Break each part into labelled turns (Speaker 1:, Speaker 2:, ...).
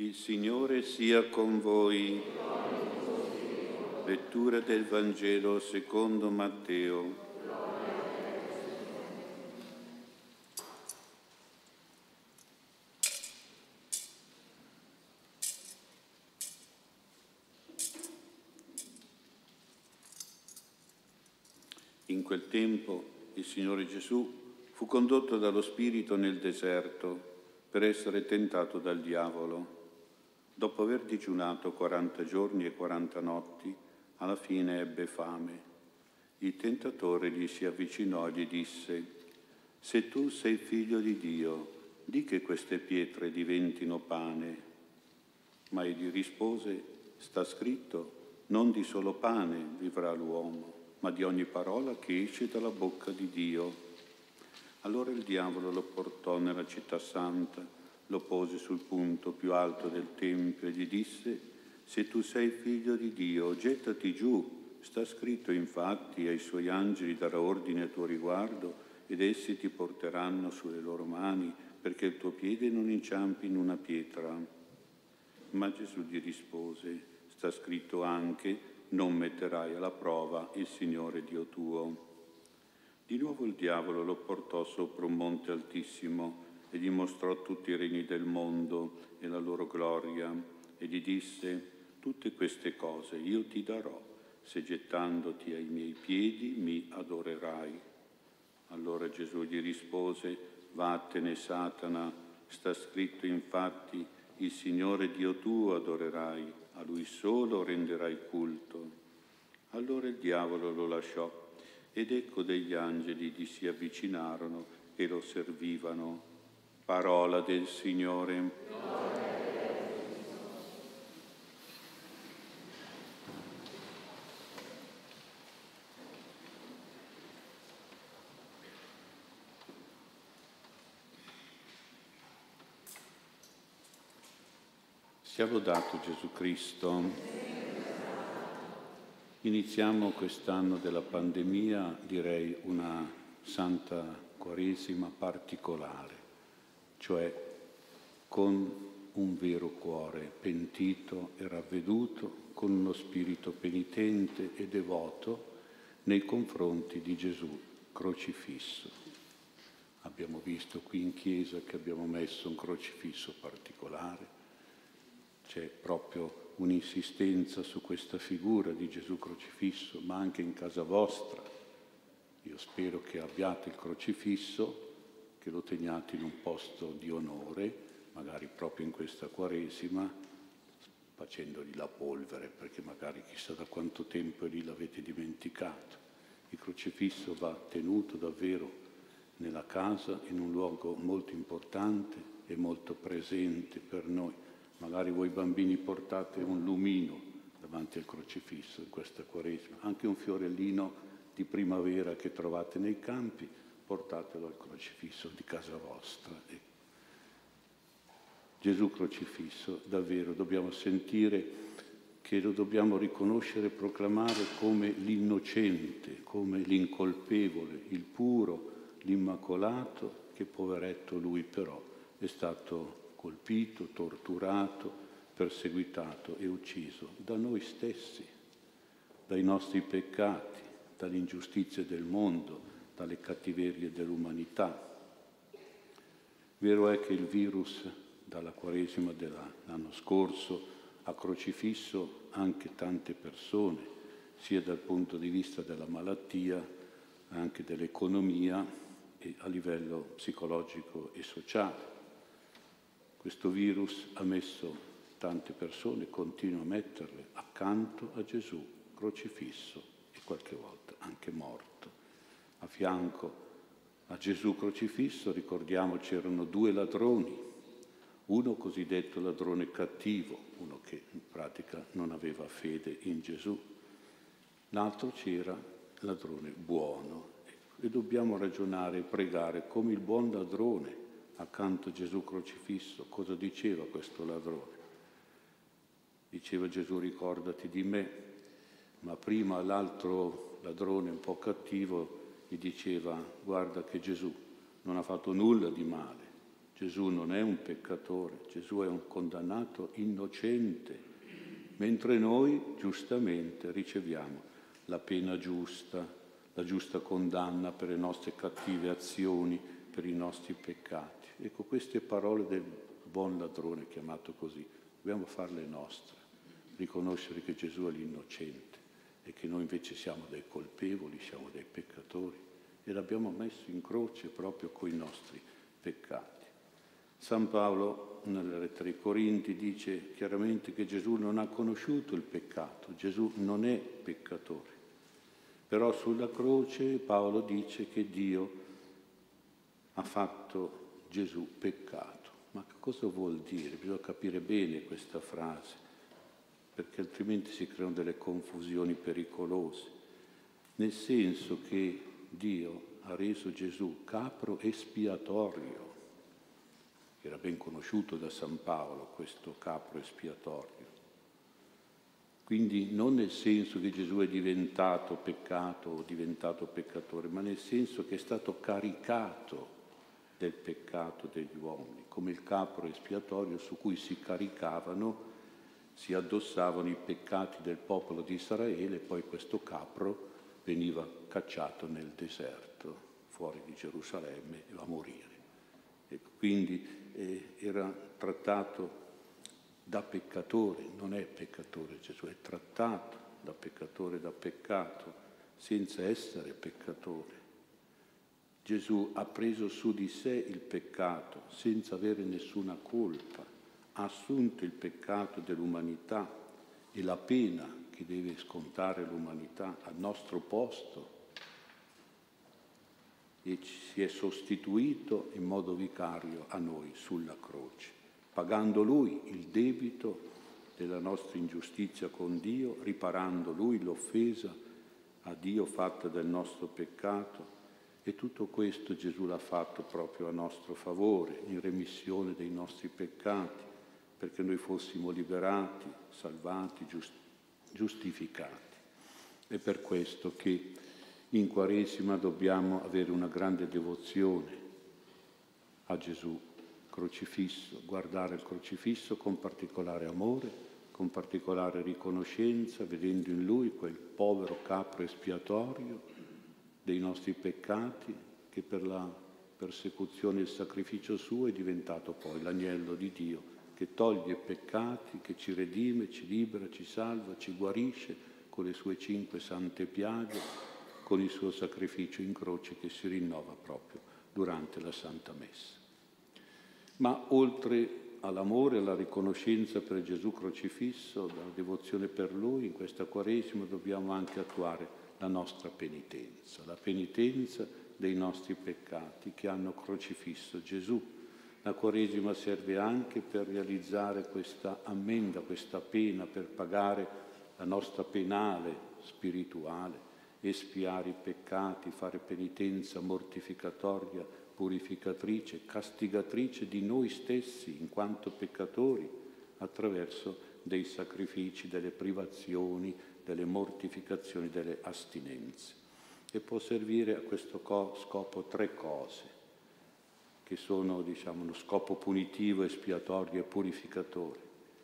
Speaker 1: Il Signore sia con voi. Lettura del Vangelo secondo Matteo. In quel tempo il Signore Gesù fu condotto dallo Spirito nel deserto per essere tentato dal diavolo. Dopo aver digiunato 40 giorni e 40 notti, alla fine ebbe fame. Il tentatore gli si avvicinò e gli disse, Se tu sei figlio di Dio, di che queste pietre diventino pane. Ma egli rispose, sta scritto, non di solo pane vivrà l'uomo ma di ogni parola che esce dalla bocca di Dio. Allora il diavolo lo portò nella città santa, lo pose sul punto più alto del Tempio e gli disse, se tu sei figlio di Dio, gettati giù. Sta scritto infatti ai suoi angeli darà ordine a tuo riguardo ed essi ti porteranno sulle loro mani perché il tuo piede non inciampi in una pietra. Ma Gesù gli rispose, sta scritto anche, non metterai alla prova il Signore Dio tuo. Di nuovo il diavolo lo portò sopra un monte altissimo e gli mostrò tutti i regni del mondo e la loro gloria e gli disse, tutte queste cose io ti darò se gettandoti ai miei piedi mi adorerai. Allora Gesù gli rispose, vattene Satana, sta scritto infatti, il Signore Dio tuo adorerai a lui solo renderai culto. Allora il diavolo lo lasciò ed ecco degli angeli gli si avvicinarono e lo servivano. Parola del Signore. Sia lodato Gesù Cristo. Iniziamo quest'anno della pandemia, direi, una santa quaresima particolare, cioè con un vero cuore pentito e ravveduto, con uno spirito penitente e devoto nei confronti di Gesù crocifisso. Abbiamo visto qui in chiesa che abbiamo messo un crocifisso particolare, c'è proprio un'insistenza su questa figura di Gesù crocifisso, ma anche in casa vostra. Io spero che abbiate il crocifisso, che lo teniate in un posto di onore, magari proprio in questa Quaresima, facendogli la polvere, perché magari chissà da quanto tempo lì l'avete dimenticato. Il crocifisso va tenuto davvero nella casa, in un luogo molto importante e molto presente per noi Magari voi bambini portate un lumino davanti al crocifisso in questa quaresima, anche un fiorellino di primavera che trovate nei campi, portatelo al crocifisso di casa vostra. Gesù crocifisso, davvero, dobbiamo sentire che lo dobbiamo riconoscere e proclamare come l'innocente, come l'incolpevole, il puro, l'immacolato, che poveretto lui però è stato colpito, torturato, perseguitato e ucciso da noi stessi, dai nostri peccati, dalle ingiustizie del mondo, dalle cattiverie dell'umanità. Vero è che il virus dalla Quaresima dell'anno scorso ha crocifisso anche tante persone, sia dal punto di vista della malattia, anche dell'economia e a livello psicologico e sociale. Questo virus ha messo tante persone, continua a metterle accanto a Gesù, crocifisso e qualche volta anche morto. A fianco a Gesù crocifisso, ricordiamo, c'erano due ladroni, uno cosiddetto ladrone cattivo, uno che in pratica non aveva fede in Gesù, l'altro c'era ladrone buono. E dobbiamo ragionare e pregare come il buon ladrone accanto a Gesù crocifisso, cosa diceva questo ladrone? Diceva Gesù ricordati di me, ma prima l'altro ladrone un po' cattivo gli diceva guarda che Gesù non ha fatto nulla di male, Gesù non è un peccatore, Gesù è un condannato innocente, mentre noi giustamente riceviamo la pena giusta, la giusta condanna per le nostre cattive azioni, per i nostri peccati. Ecco, queste parole del buon ladrone chiamato così, dobbiamo farle nostre, riconoscere che Gesù è l'innocente e che noi invece siamo dei colpevoli, siamo dei peccatori e l'abbiamo messo in croce proprio con i nostri peccati. San Paolo nella lettera ai Corinti dice chiaramente che Gesù non ha conosciuto il peccato, Gesù non è peccatore. Però sulla croce Paolo dice che Dio ha fatto Gesù peccato. Ma cosa vuol dire? Bisogna capire bene questa frase, perché altrimenti si creano delle confusioni pericolose. Nel senso che Dio ha reso Gesù capro espiatorio, era ben conosciuto da San Paolo questo capro espiatorio. Quindi non nel senso che Gesù è diventato peccato o diventato peccatore, ma nel senso che è stato caricato del peccato degli uomini, come il capro espiatorio su cui si caricavano, si addossavano i peccati del popolo di Israele e poi questo capro veniva cacciato nel deserto, fuori di Gerusalemme, e va a morire. E quindi eh, era trattato da peccatore, non è peccatore Gesù, è trattato da peccatore, da peccato, senza essere peccatore. Gesù ha preso su di sé il peccato senza avere nessuna colpa, ha assunto il peccato dell'umanità e la pena che deve scontare l'umanità al nostro posto e si è sostituito in modo vicario a noi sulla croce, pagando Lui il debito della nostra ingiustizia con Dio, riparando Lui l'offesa a Dio fatta del nostro peccato. E tutto questo Gesù l'ha fatto proprio a nostro favore, in remissione dei nostri peccati, perché noi fossimo liberati, salvati, giustificati. È per questo che in Quaresima dobbiamo avere una grande devozione a Gesù crocifisso, guardare il crocifisso con particolare amore, con particolare riconoscenza, vedendo in lui quel povero capro espiatorio dei nostri peccati, che per la persecuzione e il sacrificio suo è diventato poi l'agnello di Dio, che toglie peccati, che ci redime, ci libera, ci salva, ci guarisce con le sue cinque sante piaghe, con il suo sacrificio in croce che si rinnova proprio durante la Santa Messa. Ma oltre all'amore alla riconoscenza per Gesù crocifisso, alla devozione per Lui, in questa Quaresima dobbiamo anche attuare la nostra penitenza, la penitenza dei nostri peccati che hanno crocifisso Gesù. La Quaresima serve anche per realizzare questa ammenda, questa pena, per pagare la nostra penale spirituale, espiare i peccati, fare penitenza mortificatoria, purificatrice, castigatrice di noi stessi in quanto peccatori attraverso dei sacrifici, delle privazioni, delle mortificazioni, delle astinenze. E può servire a questo scopo tre cose, che sono diciamo, uno scopo punitivo, espiatorio e purificatore.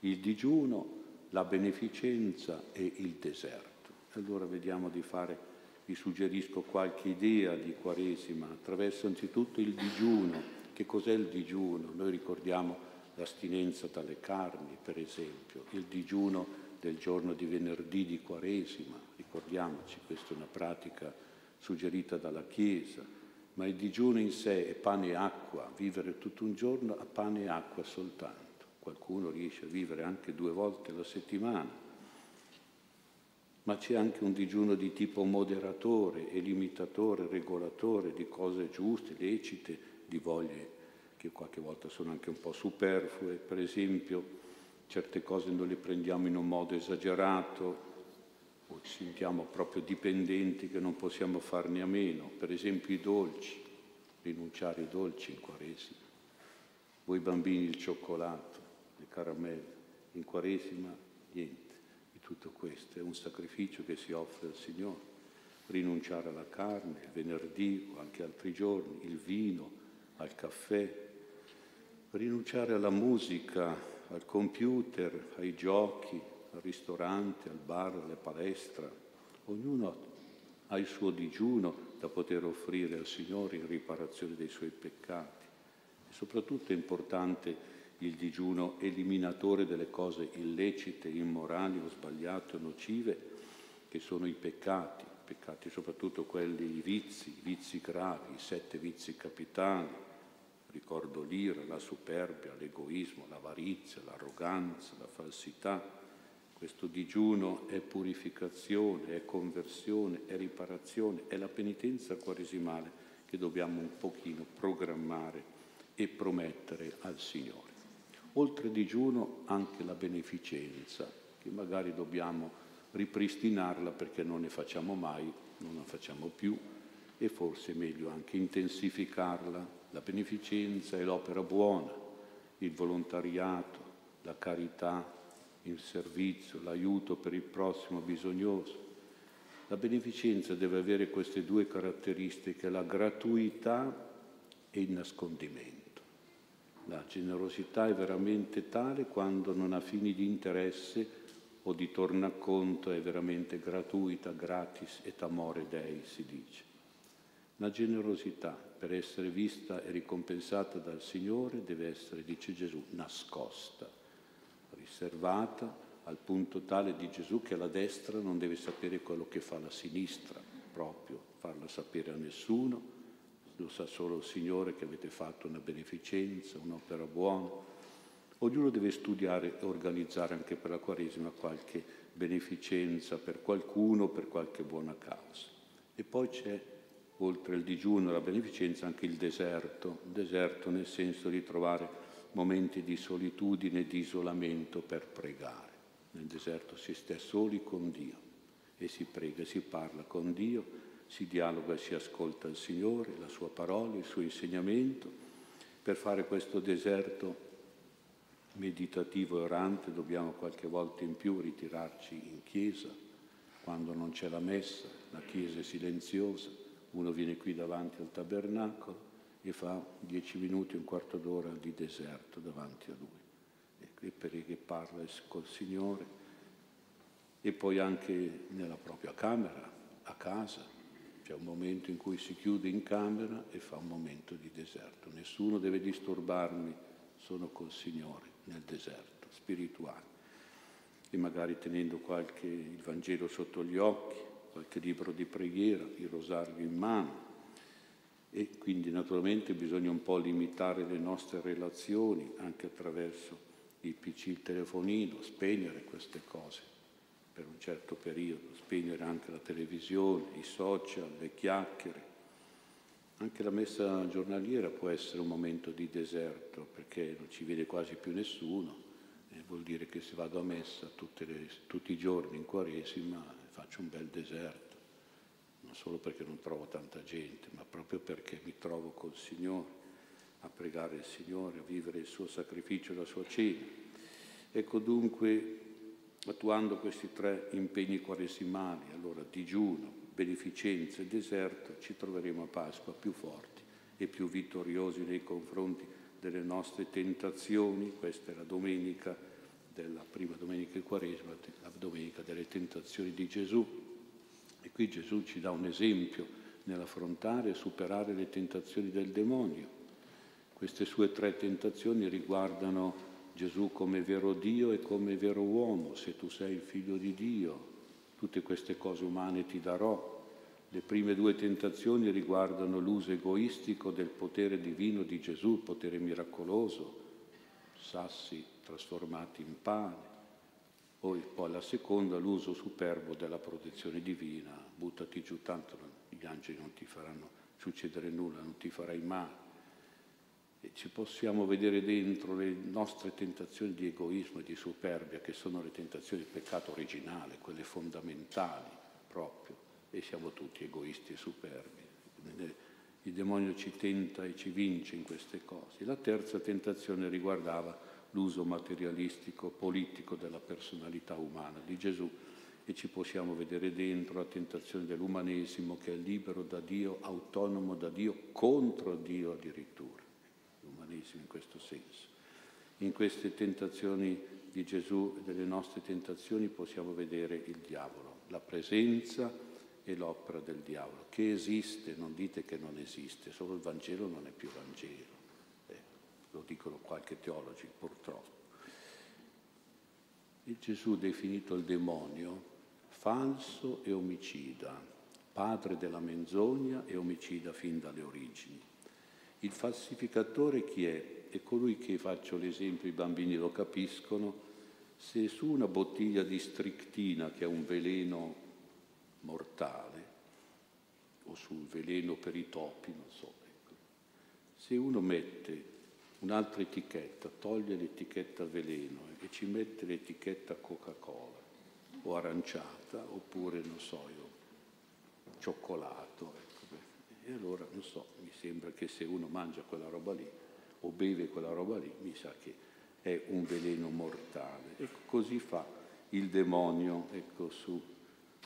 Speaker 1: Il digiuno, la beneficenza e il deserto. Allora vediamo di fare, vi suggerisco qualche idea di Quaresima attraverso anzitutto il digiuno. Che cos'è il digiuno? Noi ricordiamo l'astinenza dalle carni, per esempio, il digiuno del giorno di venerdì di Quaresima, ricordiamoci, questa è una pratica suggerita dalla Chiesa, ma il digiuno in sé è pane e acqua, vivere tutto un giorno a pane e acqua soltanto. Qualcuno riesce a vivere anche due volte alla settimana, ma c'è anche un digiuno di tipo moderatore e limitatore, regolatore di cose giuste, lecite, di voglie che qualche volta sono anche un po' superflue, per esempio certe cose non le prendiamo in un modo esagerato o ci sentiamo proprio dipendenti che non possiamo farne a meno, per esempio i dolci, rinunciare ai dolci in Quaresima. Voi bambini il cioccolato, le caramelle, in Quaresima niente di tutto questo, è un sacrificio che si offre al Signore. Rinunciare alla carne, il venerdì o anche altri giorni, il vino, al caffè, rinunciare alla musica, al computer, ai giochi, al ristorante, al bar, alla palestra. Ognuno ha il suo digiuno da poter offrire al Signore in riparazione dei suoi peccati. E soprattutto è importante il digiuno eliminatore delle cose illecite, immorali o sbagliate o nocive, che sono i peccati, peccati soprattutto quelli, i vizi, i vizi gravi, i sette vizi capitali, ricordo l'ira, la superbia, l'egoismo, l'avarizia, l'arroganza, la falsità. Questo digiuno è purificazione, è conversione, è riparazione, è la penitenza quaresimale che dobbiamo un pochino programmare e promettere al Signore. Oltre digiuno anche la beneficenza, che magari dobbiamo ripristinarla perché non ne facciamo mai, non la facciamo più e forse è meglio anche intensificarla. La beneficenza è l'opera buona, il volontariato, la carità, il servizio, l'aiuto per il prossimo bisognoso. La beneficenza deve avere queste due caratteristiche, la gratuità e il nascondimento. La generosità è veramente tale quando non ha fini di interesse o di tornaconto, è veramente gratuita, gratis et amore Dei, si dice. La generosità, per essere vista e ricompensata dal Signore, deve essere, dice Gesù, nascosta, riservata al punto tale di Gesù che la destra non deve sapere quello che fa la sinistra, proprio farlo sapere a nessuno, lo sa solo il Signore che avete fatto una beneficenza, un'opera buona. Ognuno deve studiare e organizzare anche per la Quaresima qualche beneficenza per qualcuno, per qualche buona causa. E poi c'è oltre il digiuno e la beneficenza, anche il deserto, deserto nel senso di trovare momenti di solitudine e di isolamento per pregare. Nel deserto si sta soli con Dio e si prega, si parla con Dio, si dialoga e si ascolta il Signore, la sua parola, il suo insegnamento. Per fare questo deserto meditativo e orante dobbiamo qualche volta in più ritirarci in chiesa, quando non c'è la messa, la chiesa è silenziosa, uno viene qui davanti al tabernacolo e fa dieci minuti, un quarto d'ora di deserto davanti a lui. E perché parla col Signore e poi anche nella propria camera, a casa. C'è un momento in cui si chiude in camera e fa un momento di deserto. Nessuno deve disturbarmi, sono col Signore nel deserto spirituale. E magari tenendo qualche il Vangelo sotto gli occhi, qualche libro di preghiera, il rosario in mano. E quindi naturalmente bisogna un po' limitare le nostre relazioni anche attraverso il PC, il telefonino, spegnere queste cose per un certo periodo, spegnere anche la televisione, i social, le chiacchiere. Anche la messa giornaliera può essere un momento di deserto perché non ci vede quasi più nessuno, e vuol dire che se vado a messa le, tutti i giorni in Quaresima faccio un bel deserto, non solo perché non trovo tanta gente, ma proprio perché mi trovo col Signore, a pregare il Signore, a vivere il suo sacrificio, la sua cena. Ecco dunque, attuando questi tre impegni quaresimali, allora digiuno, beneficenza e deserto, ci troveremo a Pasqua più forti e più vittoriosi nei confronti delle nostre tentazioni. Questa è la domenica della prima domenica di Quaresima, la domenica delle tentazioni di Gesù. Qui Gesù ci dà un esempio nell'affrontare e superare le tentazioni del demonio. Queste sue tre tentazioni riguardano Gesù come vero Dio e come vero uomo. Se tu sei il figlio di Dio, tutte queste cose umane ti darò. Le prime due tentazioni riguardano l'uso egoistico del potere divino di Gesù, potere miracoloso, sassi trasformati in pane. Poi, poi la seconda, l'uso superbo della protezione divina, buttati giù tanto, gli angeli non ti faranno succedere nulla, non ti farai male. E ci possiamo vedere dentro le nostre tentazioni di egoismo e di superbia, che sono le tentazioni del peccato originale, quelle fondamentali proprio, e siamo tutti egoisti e superbi. Il demonio ci tenta e ci vince in queste cose. La terza tentazione riguardava l'uso materialistico, politico della personalità umana di Gesù e ci possiamo vedere dentro la tentazione dell'umanesimo che è libero da Dio, autonomo da Dio, contro Dio addirittura. L'umanesimo in questo senso. In queste tentazioni di Gesù e delle nostre tentazioni possiamo vedere il diavolo, la presenza e l'opera del diavolo, che esiste, non dite che non esiste, solo il Vangelo non è più Vangelo, lo dicono qualche teologi purtroppo. E Gesù definito il demonio falso e omicida, padre della menzogna e omicida fin dalle origini. Il falsificatore chi è? È colui che, faccio l'esempio, i bambini lo capiscono, se su una bottiglia di strictina, che è un veleno mortale, o sul veleno per i topi, non so, ecco, se uno mette un'altra etichetta, toglie l'etichetta veleno e ci mette l'etichetta Coca-Cola, o aranciata, oppure, non so io, cioccolato. Ecco. E allora, non so, mi sembra che se uno mangia quella roba lì o beve quella roba lì, mi sa che è un veleno mortale. Ecco, così fa il demonio ecco, su,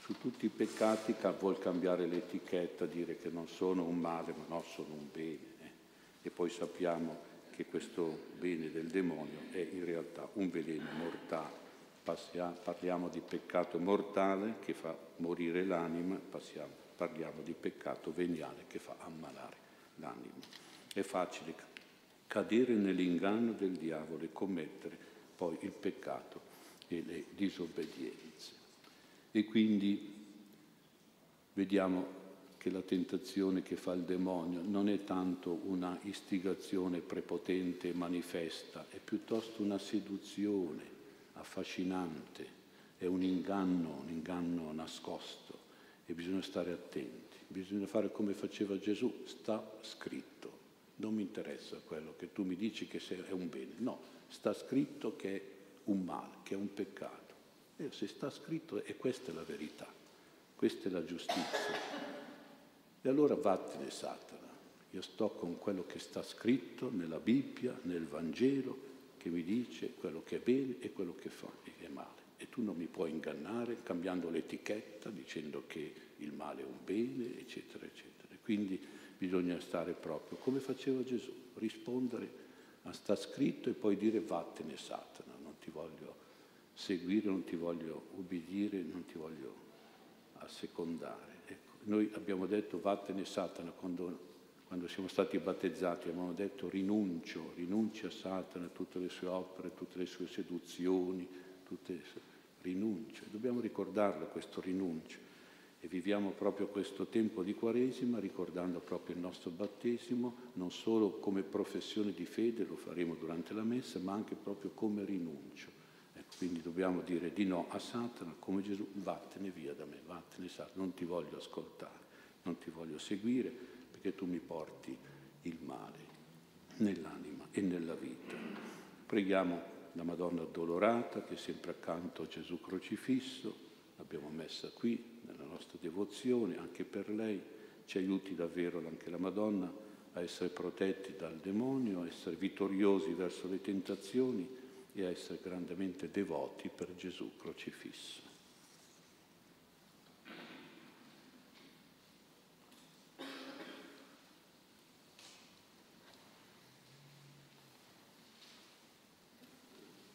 Speaker 1: su tutti i peccati, vuol cambiare l'etichetta, dire che non sono un male, ma no, sono un bene. Eh. E poi sappiamo che questo bene del demonio è in realtà un veleno mortale parliamo di peccato mortale che fa morire l'anima, parliamo di peccato veniale che fa ammalare l'anima. È facile cadere nell'inganno del diavolo e commettere poi il peccato e le disobbedienze. E quindi vediamo che la tentazione che fa il demonio non è tanto una istigazione prepotente e manifesta, è piuttosto una seduzione affascinante, è un inganno, un inganno nascosto e bisogna stare attenti, bisogna fare come faceva Gesù, sta scritto, non mi interessa quello che tu mi dici che è un bene, no, sta scritto che è un male, che è un peccato. E se sta scritto, e questa è la verità, questa è la giustizia. E allora vattene Satana, io sto con quello che sta scritto nella Bibbia, nel Vangelo, che mi dice quello che è bene e quello che fa è male. E tu non mi puoi ingannare cambiando l'etichetta, dicendo che il male è un bene, eccetera, eccetera. Quindi bisogna stare proprio come faceva Gesù, rispondere a sta scritto e poi dire vattene Satana, non ti voglio seguire, non ti voglio ubbidire, non ti voglio assecondare. Noi abbiamo detto vattene Satana quando quando siamo stati battezzati abbiamo detto rinuncio, rinuncio a Satana, a tutte le sue opere, tutte le sue seduzioni, tutte, rinuncio. Dobbiamo ricordarlo questo rinuncio e viviamo proprio questo tempo di Quaresima ricordando proprio il nostro battesimo, non solo come professione di fede, lo faremo durante la messa, ma anche proprio come rinuncio. Quindi dobbiamo dire di no a Satana come Gesù, vattene via da me, vattene Satana, non ti voglio ascoltare, non ti voglio seguire che tu mi porti il male nell'anima e nella vita. Preghiamo la Madonna Addolorata che è sempre accanto a Gesù crocifisso, l'abbiamo messa qui nella nostra devozione, anche per lei ci aiuti davvero anche la Madonna a essere protetti dal demonio, a essere vittoriosi verso le tentazioni e a essere grandemente devoti per Gesù crocifisso.